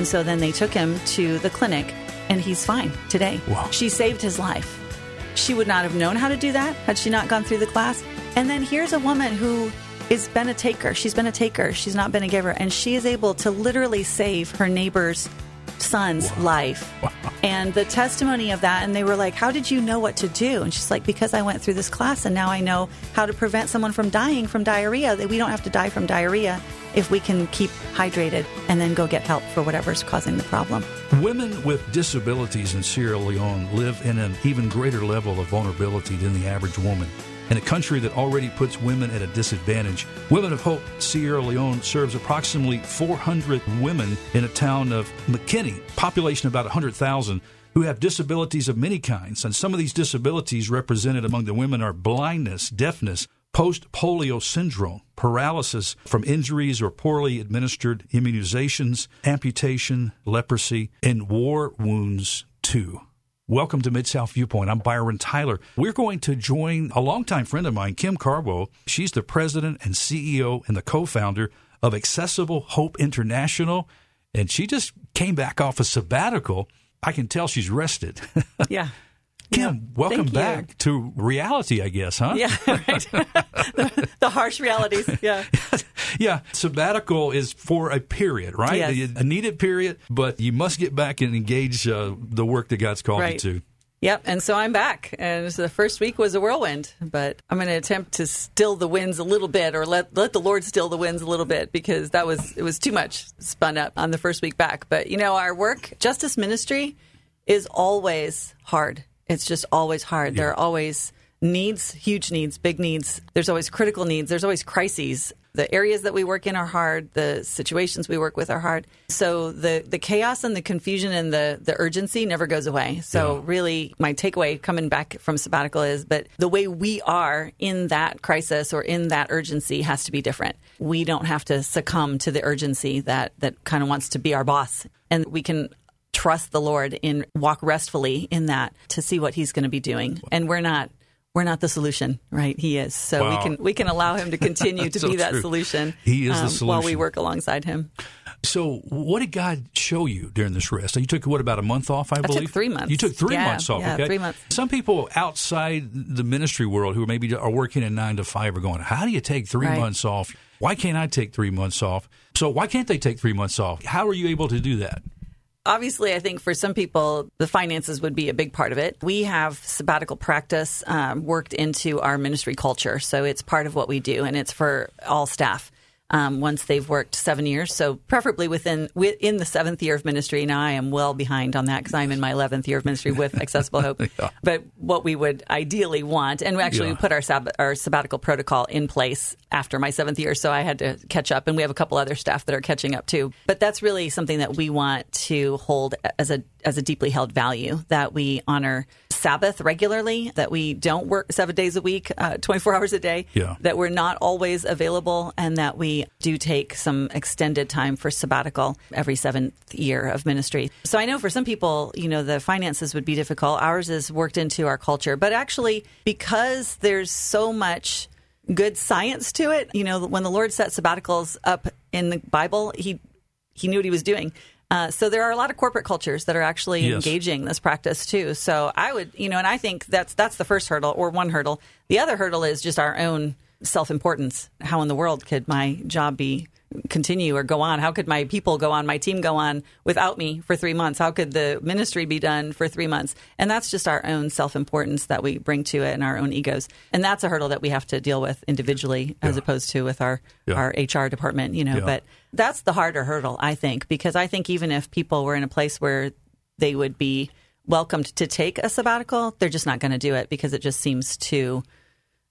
And so then they took him to the clinic, and he's fine today. Wow. She saved his life. She would not have known how to do that had she not gone through the class. And then here's a woman who has been a taker. She's been a taker. She's not been a giver. And she is able to literally save her neighbor's son's life. And the testimony of that, and they were like, How did you know what to do? And she's like, Because I went through this class and now I know how to prevent someone from dying from diarrhea. That we don't have to die from diarrhea if we can keep hydrated and then go get help for whatever's causing the problem. Women with disabilities in Sierra Leone live in an even greater level of vulnerability than the average woman. In a country that already puts women at a disadvantage, Women of Hope Sierra Leone serves approximately 400 women in a town of Makeni, population about 100,000, who have disabilities of many kinds. And some of these disabilities represented among the women are blindness, deafness, post polio syndrome, paralysis from injuries or poorly administered immunizations, amputation, leprosy, and war wounds too. Welcome to Mid South Viewpoint. I'm Byron Tyler. We're going to join a longtime friend of mine, Kim Carbo. She's the president and CEO and the co founder of Accessible Hope International. And she just came back off a sabbatical. I can tell she's rested. Yeah. Kim, welcome thank you. back to reality, I guess, huh? Yeah, right. the, the harsh realities. Yeah. yeah, sabbatical is for a period, right? Yes. A needed period, but you must get back and engage uh, the work that God's called Right. you to. Yep, and so I'm back. And so the first week was a whirlwind, but I'm going to attempt to still the winds a little bit, or let let the Lord still the winds a little bit, because that was it was too much spun up on the first week back. But you know, our work, justice ministry, is always hard. It's just always hard. There are always needs, huge needs, big needs. There's always critical needs. There's always crises. The areas that we work in are hard. The situations we work with are hard. So the the chaos and the confusion and the the urgency never goes away. So Yeah. really, my takeaway coming back from sabbatical is, but the way we are in that crisis or in that urgency has to be different. We don't have to succumb to the urgency that that kind of wants to be our boss, and we can trust the Lord in walk restfully in that to see what He's going to be doing. And we're not we're not the solution, right? He is. So Wow. we can we can allow Him to continue to So be that true. solution. um, He is the solution while we work alongside Him. So, what did God show you during this rest? You took what about a month off? I took believe three months. You took three Yeah, months off. yeah, okay, three months. Some people outside the ministry world who maybe are working in nine to five are going, "How do you take three Right. months off? Why can't I take three months off? So, why can't they take three months off? How are you able to do that? Obviously, I think for some people, the finances would be a big part of it. We have sabbatical practice um, worked into our ministry culture, so it's part of what we do, and it's for all staff. Um, once they've worked seven years, so preferably within within the seventh year of ministry. Now I am well behind on that because I'm in my eleventh year of ministry with Accessible Hope. But what we would ideally want, and we actually Yeah. we put our sab- our sabbatical protocol in place after my seventh year, so I had to catch up, and we have a couple other staff that are catching up too. But that's really something that we want to hold as a as a deeply held value that we honor Sabbath regularly, that we don't work seven days a week, uh, twenty four hours a day, Yeah. that we're not always available, and that we do take some extended time for sabbatical every seventh year of ministry. So I know for some people, you know, the finances would be difficult. Ours is worked into our culture, but actually, because there's so much good science to it, you know, when the Lord set sabbaticals up in the Bible, he he knew what he was doing. Uh, so there are a lot of corporate cultures that are actually Yes. engaging this practice too. So I would, you know, and I think that's that's the first hurdle or one hurdle. The other hurdle is just our own self-importance. How in the world could my job be continue or go on? How could my people go on, my team go on without me for 3 months? How could the ministry be done for 3 months? And that's just our own self-importance that we bring to it and our own egos. And that's a hurdle that we have to deal with individually as Yeah. opposed to with our Yeah. our HR department, you know, Yeah. but that's the harder hurdle, I think, because I think even if people were in a place where they would be welcomed to take a sabbatical, they're just not going to do it because it just seems too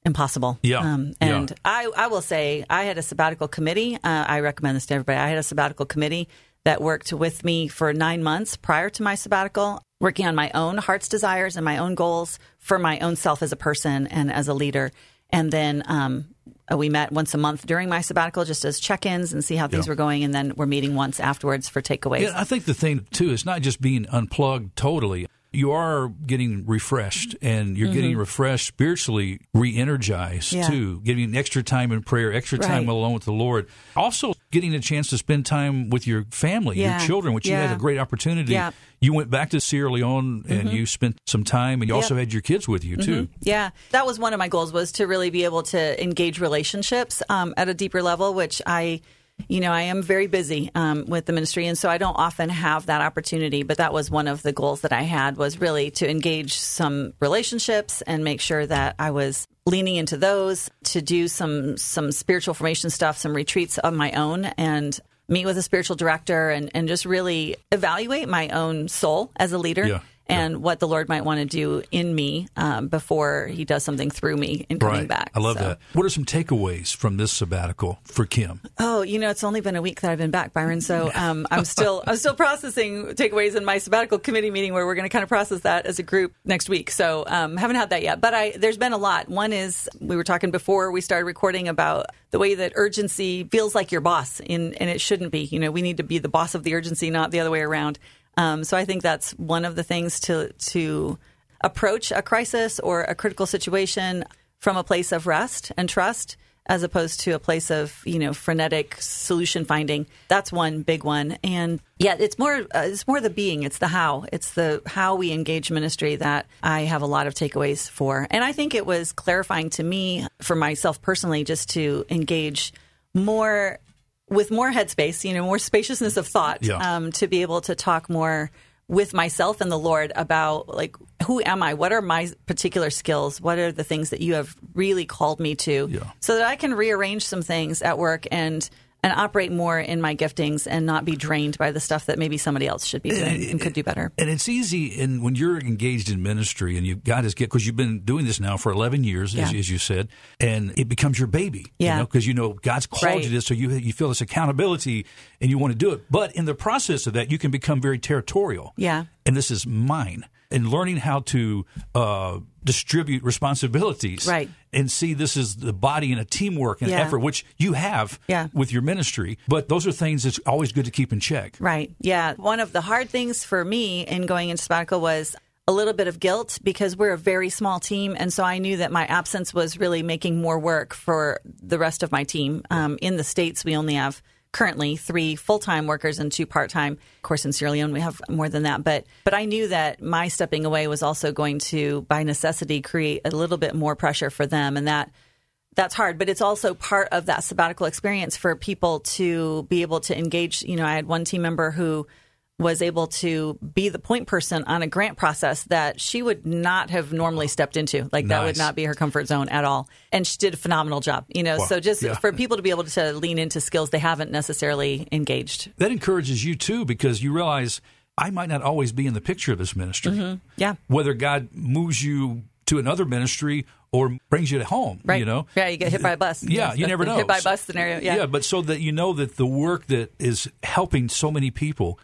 impossible. Yeah. Um, Yeah. and I, I will say, I had a sabbatical committee. Uh, I recommend this to everybody. I had a sabbatical committee that worked with me for nine months prior to my sabbatical, working on my own heart's desires and my own goals for my own self as a person and as a leader. And then um, we met once a month during my sabbatical just as check ins and see how things Yeah. were going. And then we're meeting once afterwards for takeaways. Yeah, I think the thing too is not just being unplugged totally. You are getting refreshed and you're mm-hmm. getting refreshed spiritually, re energized Yeah. too, getting extra time in prayer, extra time alone with the Lord. Also, getting a chance to spend time with your family, Yeah. your children, which you had a great opportunity. Yeah. You went back to Sierra Leone and mm-hmm. you spent some time, and you also had your kids with you too. Mm-hmm. Yeah, that was one of my goals was to really be able to engage relationships um, at a deeper level, which I, you know, I am very busy um, with the ministry, and so I don't often have that opportunity. But that was one of the goals that I had was really to engage some relationships and make sure that I was leaning into those to do some some spiritual formation stuff, some retreats on my own, and meet with a spiritual director and, and just really evaluate my own soul as a leader Yeah. And what the Lord might want to do in me um, before He does something through me in coming Right. back. I love So- that. What are some takeaways from this sabbatical for Kim? Oh, you know, it's only been a week that I've been back, Byron. So um, I'm still I'm still processing takeaways in my sabbatical committee meeting where we're going to kind of process that as a group next week. So um, haven't had that yet, but I there's been a lot. One is we were talking before we started recording about the way that urgency feels like your boss, in, and it shouldn't be. You know, we need to be the boss of the urgency, not the other way around. Um, so I think that's one of the things to to approach a crisis or a critical situation from a place of rest and trust as opposed to a place of you know frenetic solution finding. That's one big one. And yeah it's more uh, it's more the being. It's the how. It's the how we engage ministry that i have a lot of takeaways for. And i think it was clarifying to me for myself personally just to engage more with more headspace you know more spaciousness of thought Yeah. um, to be able to talk more with myself and the Lord about like who am I? What are my particular skills? What are the things that you have really called me to? Yeah. So that I can rearrange some things at work and and operate more in my giftings and not be drained by the stuff that maybe somebody else should be doing and could do better. And it's easy, in when you're engaged in ministry and you've got to get because you've been doing this now for 11 years, as, Yeah. as you said, and it becomes your baby. Yeah. because you know God's called Right. you to this, so you you feel this accountability and you want to do it. But in the process of that, you can become very territorial. Yeah. and this is mine. And learning how to uh, distribute responsibilities, Right. and see this is the body and a teamwork and Yeah. effort, which you have Yeah. with your ministry. But those are things that's always good to keep in check. Right. Yeah. One of the hard things for me in going into sabbatical was a little bit of guilt because we're a very small team. And so I knew that my absence was really making more work for the rest of my team. Um, in the States, we only have currently three full-time workers and two part-time. Of course, in Sierra Leone, we have more than that. But, but I knew that my stepping away was also going to, by necessity, create a little bit more pressure for them. And that, that's hard, but it's also part of that sabbatical experience for people to be able to engage. You know, I had one team member who was able to be the point person on a grant process that she would not have normally stepped into. Like that would not be her comfort zone at all. And she did a phenomenal job. You know, Wow. so just Yeah. for people to be able to lean into skills they haven't necessarily engaged. that encourages you too because you realize I might not always be in the picture of this ministry. Mm-hmm. Yeah. Whether God moves you to another ministry or brings you to home, Right. you know. Yeah, you get hit by a bus. Yeah, you never know. Hit by a bus scenario. Yeah. but so that you know that the work that is helping so many people.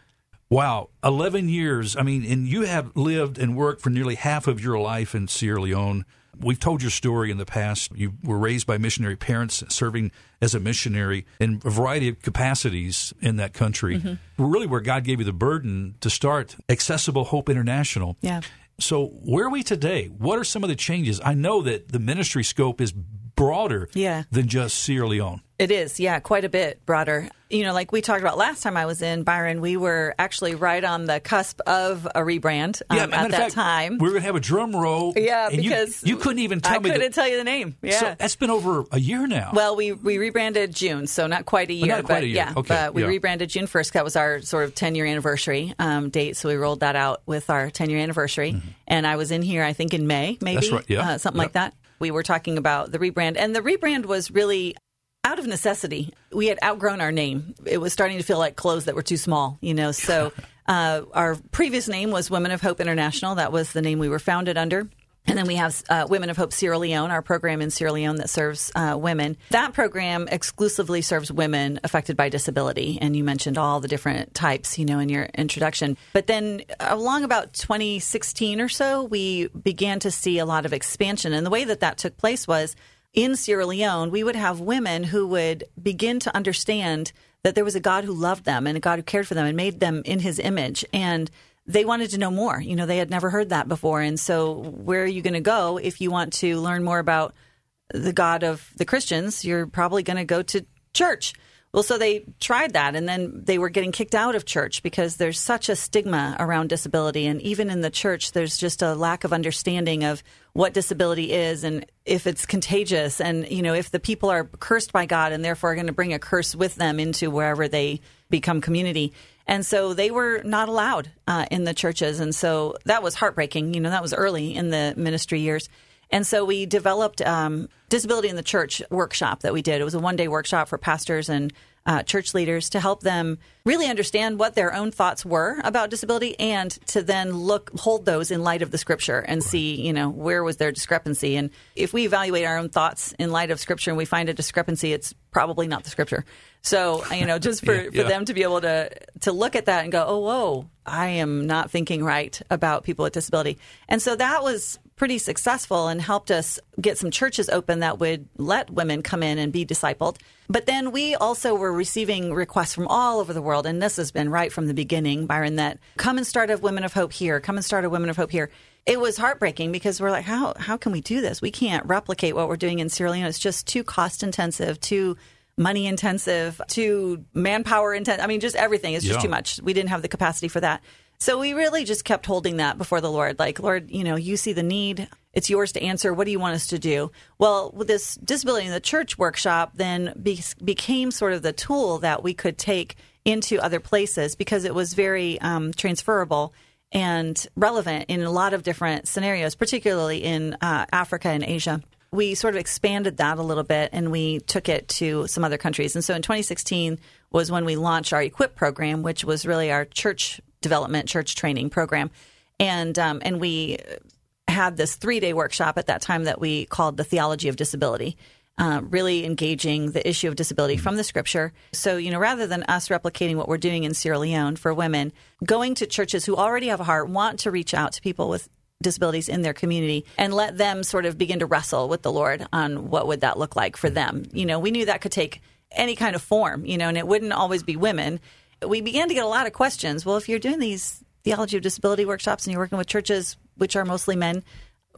Wow, 11 years. I mean, and you have lived and worked for nearly half of your life in Sierra Leone. We've told your story in the past. You were raised by missionary parents, serving as a missionary in a variety of capacities in that country. Mm-hmm. Really, where God gave you the burden to start Accessible Hope International. Yeah. So, where are we today? What are some of the changes? I know that the ministry scope is broader Yeah. than just Sierra Leone. It is, yeah, quite a bit broader. You know, like we talked about last time I was in Byron, we were actually right on the cusp of a rebrand um, matter at that fact, time. we we're going to have a drum roll. yeah, and you- because you, couldn't even tell I me. couldn't that- tell you the name. Yeah. So that's been over a year now. well, we, we rebranded June, so not quite a year. not quite but a year. Yeah, Okay, but we yeah. rebranded June 1st. That was our sort of 10 year anniversary um, date. So we rolled that out with our 10 year anniversary. And I was in here, I think, in May, maybe. Mm-hmm. That's right, yeah. uh, something like that. We were talking about the rebrand. And the rebrand was really out of necessity. We had outgrown our name. It was starting to feel like clothes that were too small, you know. So uh, our previous name was Women of Hope International. That was the name we were founded under. And then we have uh, Women of Hope Sierra Leone, our program in Sierra Leone that serves uh, women. That program exclusively serves women affected by disability. And you mentioned all the different types, you know, in your introduction. But then along about 2016 or so, we began to see a lot of expansion. And the way that that took place was in Sierra Leone, we would have women who would begin to understand that there was a God who loved them and a God who cared for them and made them in his image. And they wanted to know more. You know, they had never heard that before. And so, where are you going to go if you want to learn more about the God of the Christians? You're probably going to go to church. Well, so they tried that, and then they were getting kicked out of church because there's such a stigma around disability. And even in the church, there's just a lack of understanding of what disability is and if it's contagious. And, you know, if the people are cursed by God and therefore are going to bring a curse with them into wherever they become community. And so they were not allowed uh, in the churches. And so that was heartbreaking. You know, that was early in the ministry years. And so we developed um, Disability in the Church workshop that we did. It was a one day workshop for pastors and uh, church leaders to help them really understand what their own thoughts were about disability and to then look hold those in light of the scripture and right. see you know where was their discrepancy and if we evaluate our own thoughts in light of scripture and we find a discrepancy it's probably not the scripture so you know just for, yeah, yeah. for them to be able to to look at that and go oh whoa i am not thinking right about people with disability and so that was pretty successful and helped us get some churches open that would let women come in and be discipled. But then we also were receiving requests from all over the world, and this has been right from the beginning, Byron, that come and start a Women of Hope here, come and start a Women of Hope here. It was heartbreaking because we're like, how how can we do this? We can't replicate what we're doing in Sierra Leone. It's just too cost intensive, too money intensive, to manpower intensive. I mean, just everything is just yeah. too much. We didn't have the capacity for that. So we really just kept holding that before the Lord. Like, Lord, you know, you see the need. It's yours to answer. What do you want us to do? Well, with this disability in the church workshop, then be- became sort of the tool that we could take into other places because it was very um, transferable and relevant in a lot of different scenarios, particularly in uh, Africa and Asia. We sort of expanded that a little bit and we took it to some other countries. And so in 2016 was when we launched our Equip program, which was really our church development church training program, and um, and we had this three day workshop at that time that we called the theology of disability. Uh, really engaging the issue of disability from the scripture. So, you know, rather than us replicating what we're doing in Sierra Leone for women, going to churches who already have a heart, want to reach out to people with disabilities in their community and let them sort of begin to wrestle with the Lord on what would that look like for them. You know, we knew that could take any kind of form, you know, and it wouldn't always be women we began to get a lot of questions. Well, if you're doing these theology of disability workshops and you're working with churches, which are mostly men,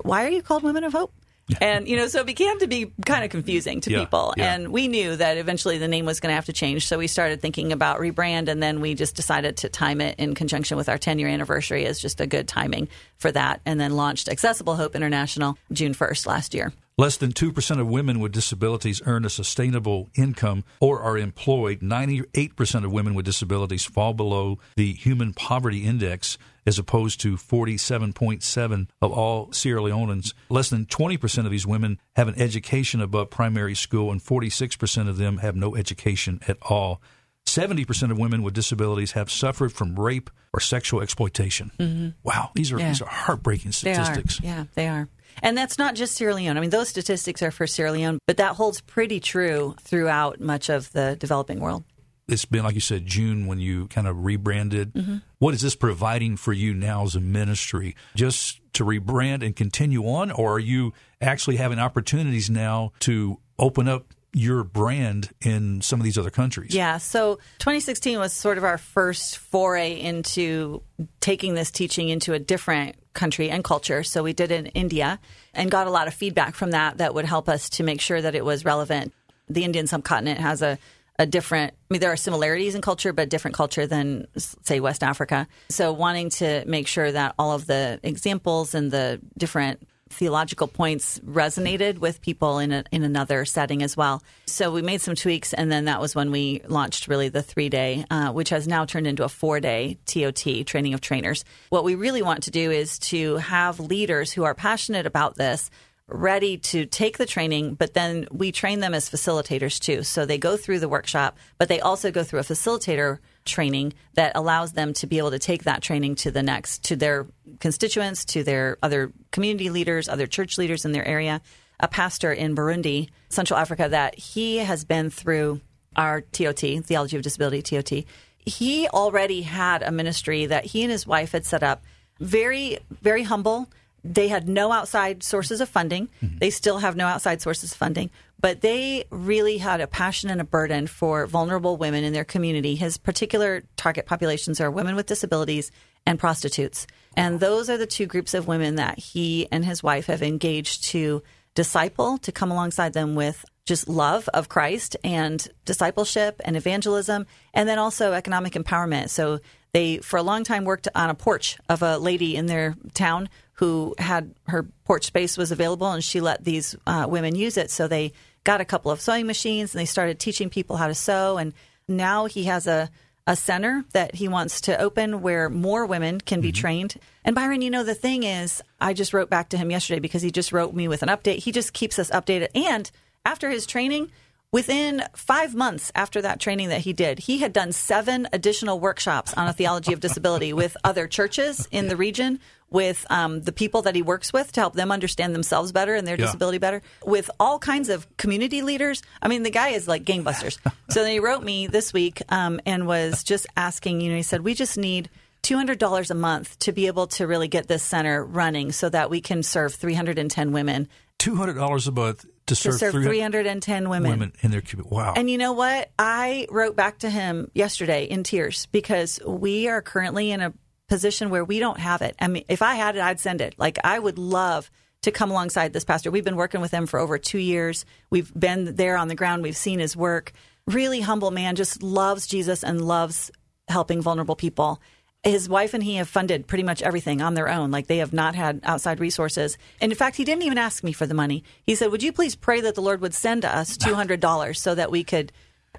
why are you called Women of Hope? And you know, so it began to be kind of confusing to yeah, people. Yeah. And we knew that eventually the name was going to have to change, so we started thinking about rebrand, and then we just decided to time it in conjunction with our 10 year anniversary as just a good timing for that, and then launched Accessible Hope International June 1st last year. Less than 2% of women with disabilities earn a sustainable income or are employed. 98% of women with disabilities fall below the Human Poverty Index, as opposed to 47.7 of all Sierra Leoneans. Less than 20% of these women have an education above primary school, and 46% of them have no education at all. 70% of women with disabilities have suffered from rape or sexual exploitation. Mm-hmm. Wow, these are yeah. these are heartbreaking statistics. They yeah, they are. And that's not just Sierra Leone. I mean, those statistics are for Sierra Leone, but that holds pretty true throughout much of the developing world. It's been, like you said, June when you kind of rebranded. Mm-hmm. What is this providing for you now as a ministry? Just to rebrand and continue on, or are you actually having opportunities now to open up your brand in some of these other countries. Yeah. So 2016 was sort of our first foray into taking this teaching into a different country and culture. So we did it in India and got a lot of feedback from that that would help us to make sure that it was relevant. The Indian subcontinent has a a different I mean there are similarities in culture but different culture than say West Africa. So wanting to make sure that all of the examples and the different theological points resonated with people in a, in another setting as well. So we made some tweaks, and then that was when we launched really the three day, uh, which has now turned into a four day TOT training of trainers. What we really want to do is to have leaders who are passionate about this ready to take the training, but then we train them as facilitators too. So they go through the workshop, but they also go through a facilitator training that allows them to be able to take that training to the next, to their constituents, to their other community leaders, other church leaders in their area. A pastor in Burundi, Central Africa, that he has been through our TOT, Theology of Disability TOT. He already had a ministry that he and his wife had set up, very, very humble they had no outside sources of funding. Mm-hmm. They still have no outside sources of funding, but they really had a passion and a burden for vulnerable women in their community. His particular target populations are women with disabilities and prostitutes. And those are the two groups of women that he and his wife have engaged to disciple, to come alongside them with just love of Christ and discipleship and evangelism, and then also economic empowerment. So they, for a long time, worked on a porch of a lady in their town who had her porch space was available, and she let these uh, women use it. So they got a couple of sewing machines, and they started teaching people how to sew. And now he has a a center that he wants to open where more women can be mm-hmm. trained. And Byron, you know, the thing is, I just wrote back to him yesterday because he just wrote me with an update. He just keeps us updated. And after his training, within five months after that training that he did, he had done seven additional workshops on a theology of disability with other churches in the region with um, the people that he works with to help them understand themselves better and their yeah. disability better, with all kinds of community leaders. I mean, the guy is like gangbusters. so then he wrote me this week um, and was just asking, you know, he said, we just need $200 a month to be able to really get this center running so that we can serve 310 women. $200 a month to serve, to serve 310 women. women in their community. Wow. And you know what? I wrote back to him yesterday in tears because we are currently in a position where we don't have it. I mean, if I had it, I'd send it. Like, I would love to come alongside this pastor. We've been working with him for over two years. We've been there on the ground. We've seen his work. Really humble man, just loves Jesus and loves helping vulnerable people. His wife and he have funded pretty much everything on their own. Like they have not had outside resources. And in fact, he didn't even ask me for the money. He said, Would you please pray that the Lord would send us $200 so that we could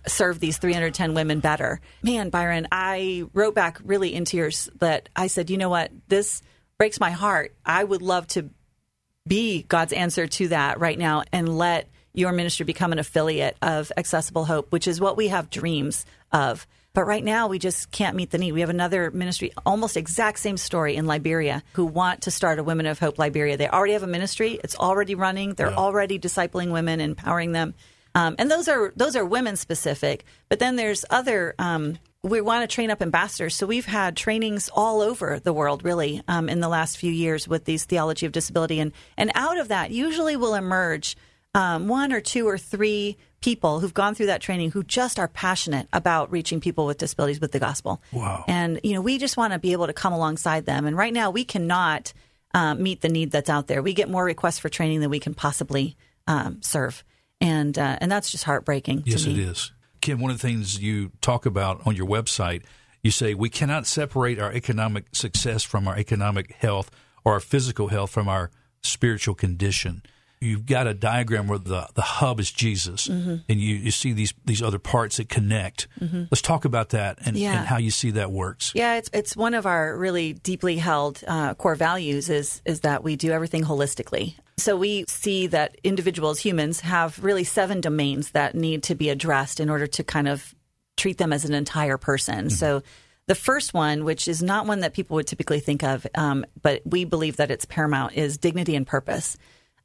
serve these 310 women better. Man, Byron, I wrote back really in tears that I said, you know what? This breaks my heart. I would love to be God's answer to that right now and let your ministry become an affiliate of Accessible Hope, which is what we have dreams of. But right now, we just can't meet the need. We have another ministry, almost exact same story in Liberia, who want to start a Women of Hope Liberia. They already have a ministry, it's already running, they're yeah. already discipling women, empowering them. Um, and those are those are women specific. But then there's other. Um, we want to train up ambassadors, so we've had trainings all over the world, really, um, in the last few years with these theology of disability, and and out of that usually will emerge um, one or two or three people who've gone through that training who just are passionate about reaching people with disabilities with the gospel. Wow! And you know, we just want to be able to come alongside them. And right now, we cannot um, meet the need that's out there. We get more requests for training than we can possibly um, serve and uh, and that's just heartbreaking. Yes, it is. Kim, one of the things you talk about on your website, you say we cannot separate our economic success from our economic health or our physical health from our spiritual condition you've got a diagram where the, the hub is Jesus, mm-hmm. and you, you see these these other parts that connect. Mm-hmm. Let's talk about that and, yeah. and, how you see that works. Yeah, it's it's one of our really deeply held uh, core values is is that we do everything holistically. So we see that individuals, humans, have really seven domains that need to be addressed in order to kind of treat them as an entire person. Mm-hmm. So. The first one, which is not one that people would typically think of, um, but we believe that it's paramount, is dignity and purpose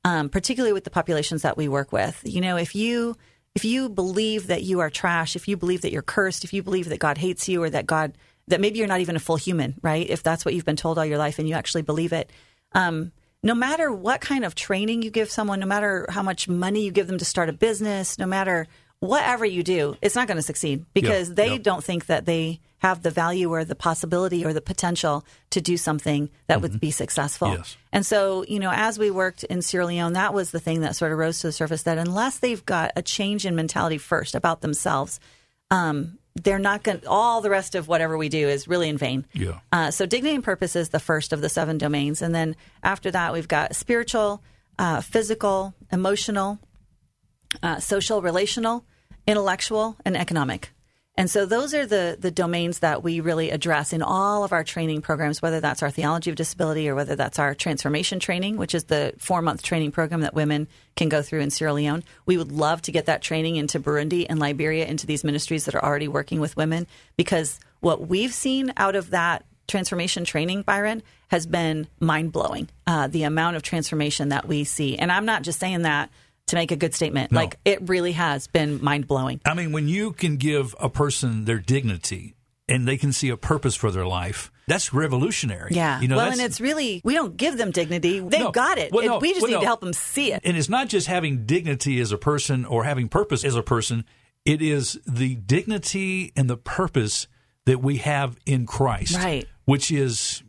um, particularly with the populations that we work with. You know, if you if you believe that you are trash, if you believe that you're cursed, if you believe that God hates you, or that God that maybe you're not even a full human, right? If that's what you've been told all your life and you actually believe it, um, no matter what kind of training you give someone, no matter how much money you give them to start a business, no matter whatever you do, it's not going to succeed because yep, they yep. don't think that they have the value or the possibility or the potential to do something that mm-hmm. would be successful. Yes. And so, you know, as we worked in Sierra Leone, that was the thing that sort of rose to the surface that unless they've got a change in mentality first about themselves, um, they're not going to, all the rest of whatever we do is really in vain. Yeah. Uh, so, dignity and purpose is the first of the seven domains. And then after that, we've got spiritual, uh, physical, emotional, uh, social, relational, intellectual, and economic. And so those are the the domains that we really address in all of our training programs, whether that's our theology of disability or whether that's our transformation training, which is the four month training program that women can go through in Sierra Leone. We would love to get that training into Burundi and Liberia, into these ministries that are already working with women, because what we've seen out of that transformation training, Byron, has been mind blowing. Uh, the amount of transformation that we see, and I'm not just saying that to make a good statement. No. Like it really has been mind blowing. I mean, when you can give a person their dignity and they can see a purpose for their life, that's revolutionary. Yeah. You know, well, and it's really, we don't give them dignity. They've no, got it. Well, no, we just well, need no. to help them see it. And it's not just having dignity as a person or having purpose as a person, it is the dignity and the purpose that we have in Christ. Right. which is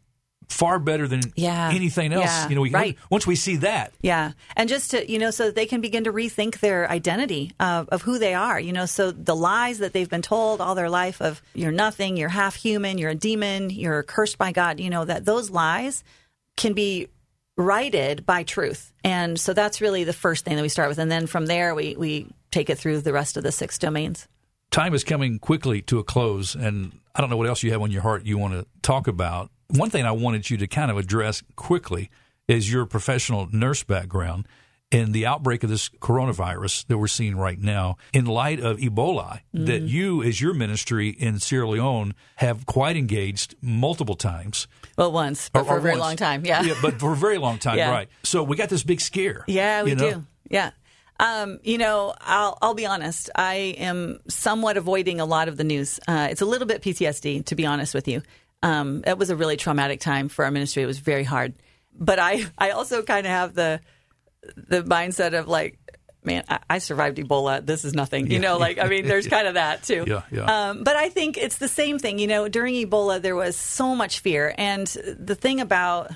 far better than Yeah. anything else. Yeah. You know, we, Right. once we see that, Yeah. And just to, you know, so that they can begin to rethink their identity of, of who they are, you know, so the lies that they've been told all their life of you're nothing, you're half human, you're a demon, you're cursed by God, you know, that those lies can be righted by truth. And so that's really the first thing that we start with. And then from there, we, we take it through the rest of the six domains. time is coming quickly to a close, and I don't know what else you have on your heart you want to talk about. One thing I wanted you to kind of address quickly is your professional nurse background and the outbreak of this coronavirus that we're seeing right now in light of Ebola that you as your ministry in Sierra Leone have quite engaged multiple times. Well, once, but Or- for or a very once. long time. Yeah. Yeah, but for a very long time, Yeah. right. So we got this big scare. Yeah, we you know? do. Yeah. Um, you know, I'll I'll be honest. I am somewhat avoiding a lot of the news. Uh, it's a little bit PTSD, to be honest with you. Um, it was a really traumatic time for our ministry. It was very hard, but I I also kind of have the the mindset of like, man, I, I survived Ebola. This is nothing. You know, like I mean, there's kind of that too. Yeah, yeah. Um, but I think it's the same thing. You know, during Ebola, there was so much fear, and the thing about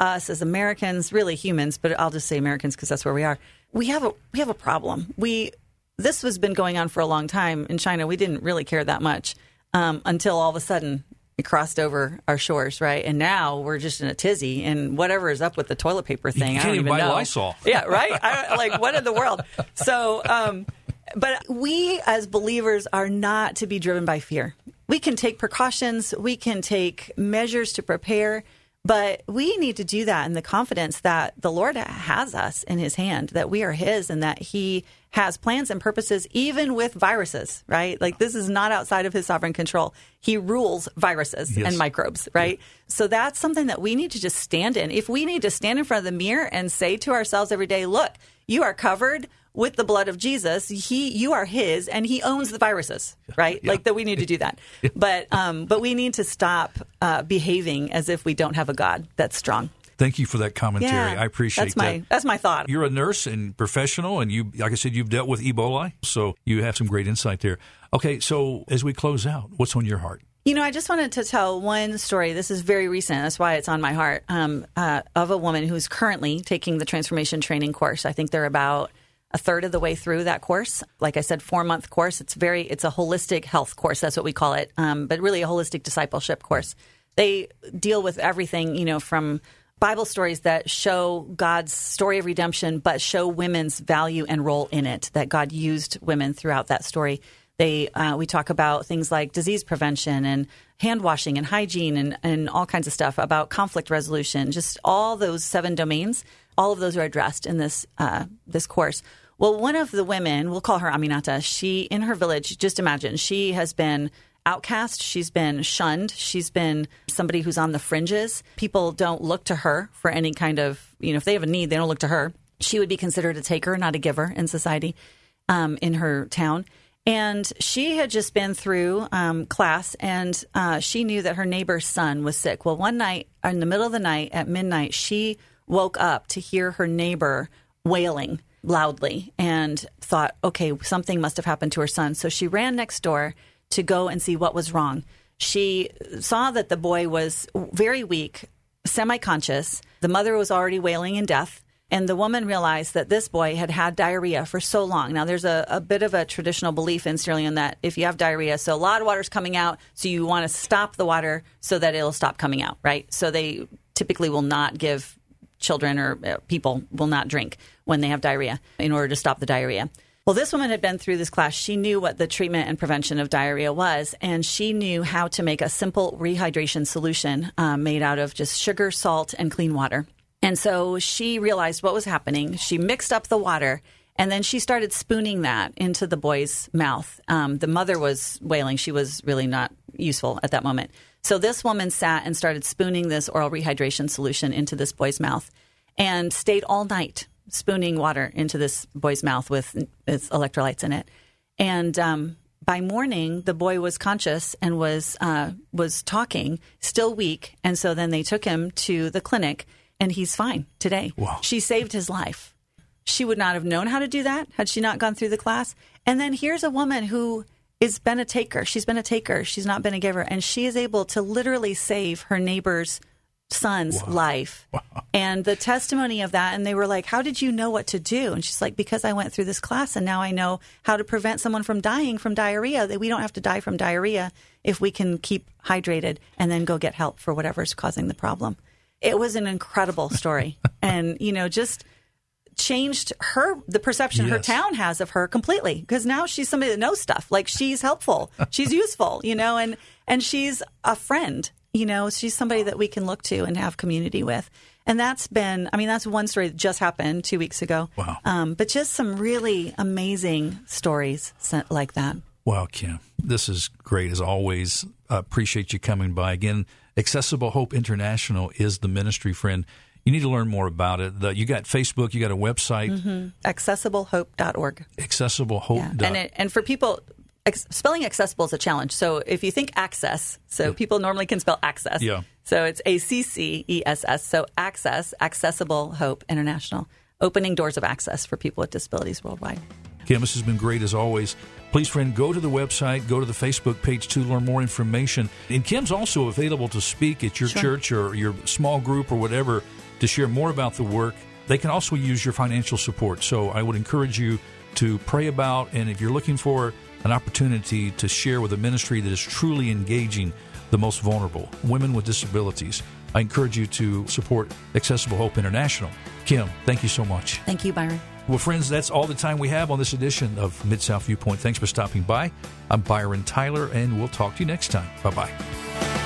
us as Americans, really humans, but I'll just say Americans because that's where we are. We have a we have a problem. We this has been going on for a long time in China. We didn't really care that much um, until all of a sudden it crossed over our shores, right? And now we're just in a tizzy, and whatever is up with the toilet paper thing, I can't don't even even know. Lysol. Yeah, right. I, like what in the world? So, um, but we as believers are not to be driven by fear. We can take precautions, we can take measures to prepare, but we need to do that in the confidence that the Lord has us in his hand, that we are his and that he has plans and purposes even with viruses, right? Like this is not outside of his sovereign control. He rules viruses Yes. and microbes, right? So that's something that we need to just stand in. If we need to stand in front of the mirror and say to ourselves every day, look, you are covered with the blood of Jesus. He, you are his, and he owns the viruses, right? Like that we need to do that. But, um, but we need to stop uh, behaving as if we don't have a God that's strong. Thank you for that commentary. Yeah, I appreciate that's my that. that's my thought. You're a nurse and professional, and you, like I said, you've dealt with Ebola, so you have some great insight there. Okay, so as we close out, what's on your heart? You know, I just wanted to tell one story. This is very recent. That's why it's on my heart. Um, uh, of a woman who's currently taking the transformation training course. I think they're about a third of the way through that course. Like I said, four month course. It's very, it's a holistic health course. That's what we call it. Um, but really a holistic discipleship course. They deal with everything, you know, from Bible stories that show God's story of redemption, but show women's value and role in it. That God used women throughout that story. They uh, we talk about things like disease prevention and hand washing and hygiene and, and all kinds of stuff about conflict resolution. Just all those seven domains. All of those are addressed in this uh, this course. Well, one of the women, we'll call her Aminata. She in her village. Just imagine she has been outcast. She's been shunned. She's been somebody who's on the fringes. People don't look to her for any kind of, you know, if they have a need, they don't look to her. She would be considered a taker, not a giver in society um, in her town. And she had just been through um, class and uh, she knew that her neighbor's son was sick. Well, one night, in the middle of the night at midnight, she woke up to hear her neighbor wailing loudly and thought, okay, something must have happened to her son. So she ran next door to go and see what was wrong. She saw that the boy was very weak, semi conscious. The mother was already wailing in death. And the woman realized that this boy had had diarrhea for so long. Now, there's a, a bit of a traditional belief in Sierra Leone that if you have diarrhea, so a lot of water's coming out, so you want to stop the water so that it'll stop coming out, right? So they typically will not give children or uh, people will not drink when they have diarrhea in order to stop the diarrhea. Well, this woman had been through this class. She knew what the treatment and prevention of diarrhea was, and she knew how to make a simple rehydration solution uh, made out of just sugar, salt, and clean water. And so she realized what was happening. She mixed up the water and then she started spooning that into the boy's mouth. Um, the mother was wailing. She was really not useful at that moment. So this woman sat and started spooning this oral rehydration solution into this boy's mouth and stayed all night spooning water into this boy's mouth with, electrolytes in it. And um, by morning, the boy was conscious and was uh, was talking, still weak. And so then they took him to the clinic, and he's fine today. Wow. She saved his life. She would not have known how to do that had she not gone through the class. And then here's a woman who is been a taker. She's been a taker. She's not been a giver. And she is able to literally save her neighbor's son's wow. life. Wow. And the testimony of that, and they were like, How did you know what to do? And she's like, Because I went through this class and now I know how to prevent someone from dying from diarrhea. That we don't have to die from diarrhea if we can keep hydrated and then go get help for whatever's causing the problem. It was an incredible story. and, you know, just changed her the perception yes. her town has of her completely because now she's somebody that knows stuff. Like she's helpful. She's useful you know and and she's a friend you know she's somebody that we can look to and have community with. And that's been i mean that's one story that just happened two weeks ago. Wow. Um, but just some really amazing stories like that. Wow kim this is great as always. Uh, appreciate you coming by again accessible hope international is the ministry friend you need to learn more about it. The, you got Facebook, you got a website, mm-hmm. accessiblehope.org. Accessiblehope. Yeah. And, it, and for people, ex- spelling accessible is a challenge. So if you think access, so yeah. people normally can spell access. Yeah. So it's A C C E S S. So access, Accessible Hope International, opening doors of access for people with disabilities worldwide. Kim, this has been great as always. Please, friend, go to the website, go to the Facebook page to learn more information. And Kim's also available to speak at your sure. church or your small group or whatever to share more about the work. They can also use your financial support. So I would encourage you to pray about, and if you're looking for an opportunity to share with a ministry that is truly engaging the most vulnerable, women with disabilities, I encourage you to support Accessible Hope International. Kim, thank you so much. Thank you, Byron. Well, friends, that's all the time we have on this edition of Mid South Viewpoint. Thanks for stopping by. I'm Byron Tyler, and we'll talk to you next time. Bye bye.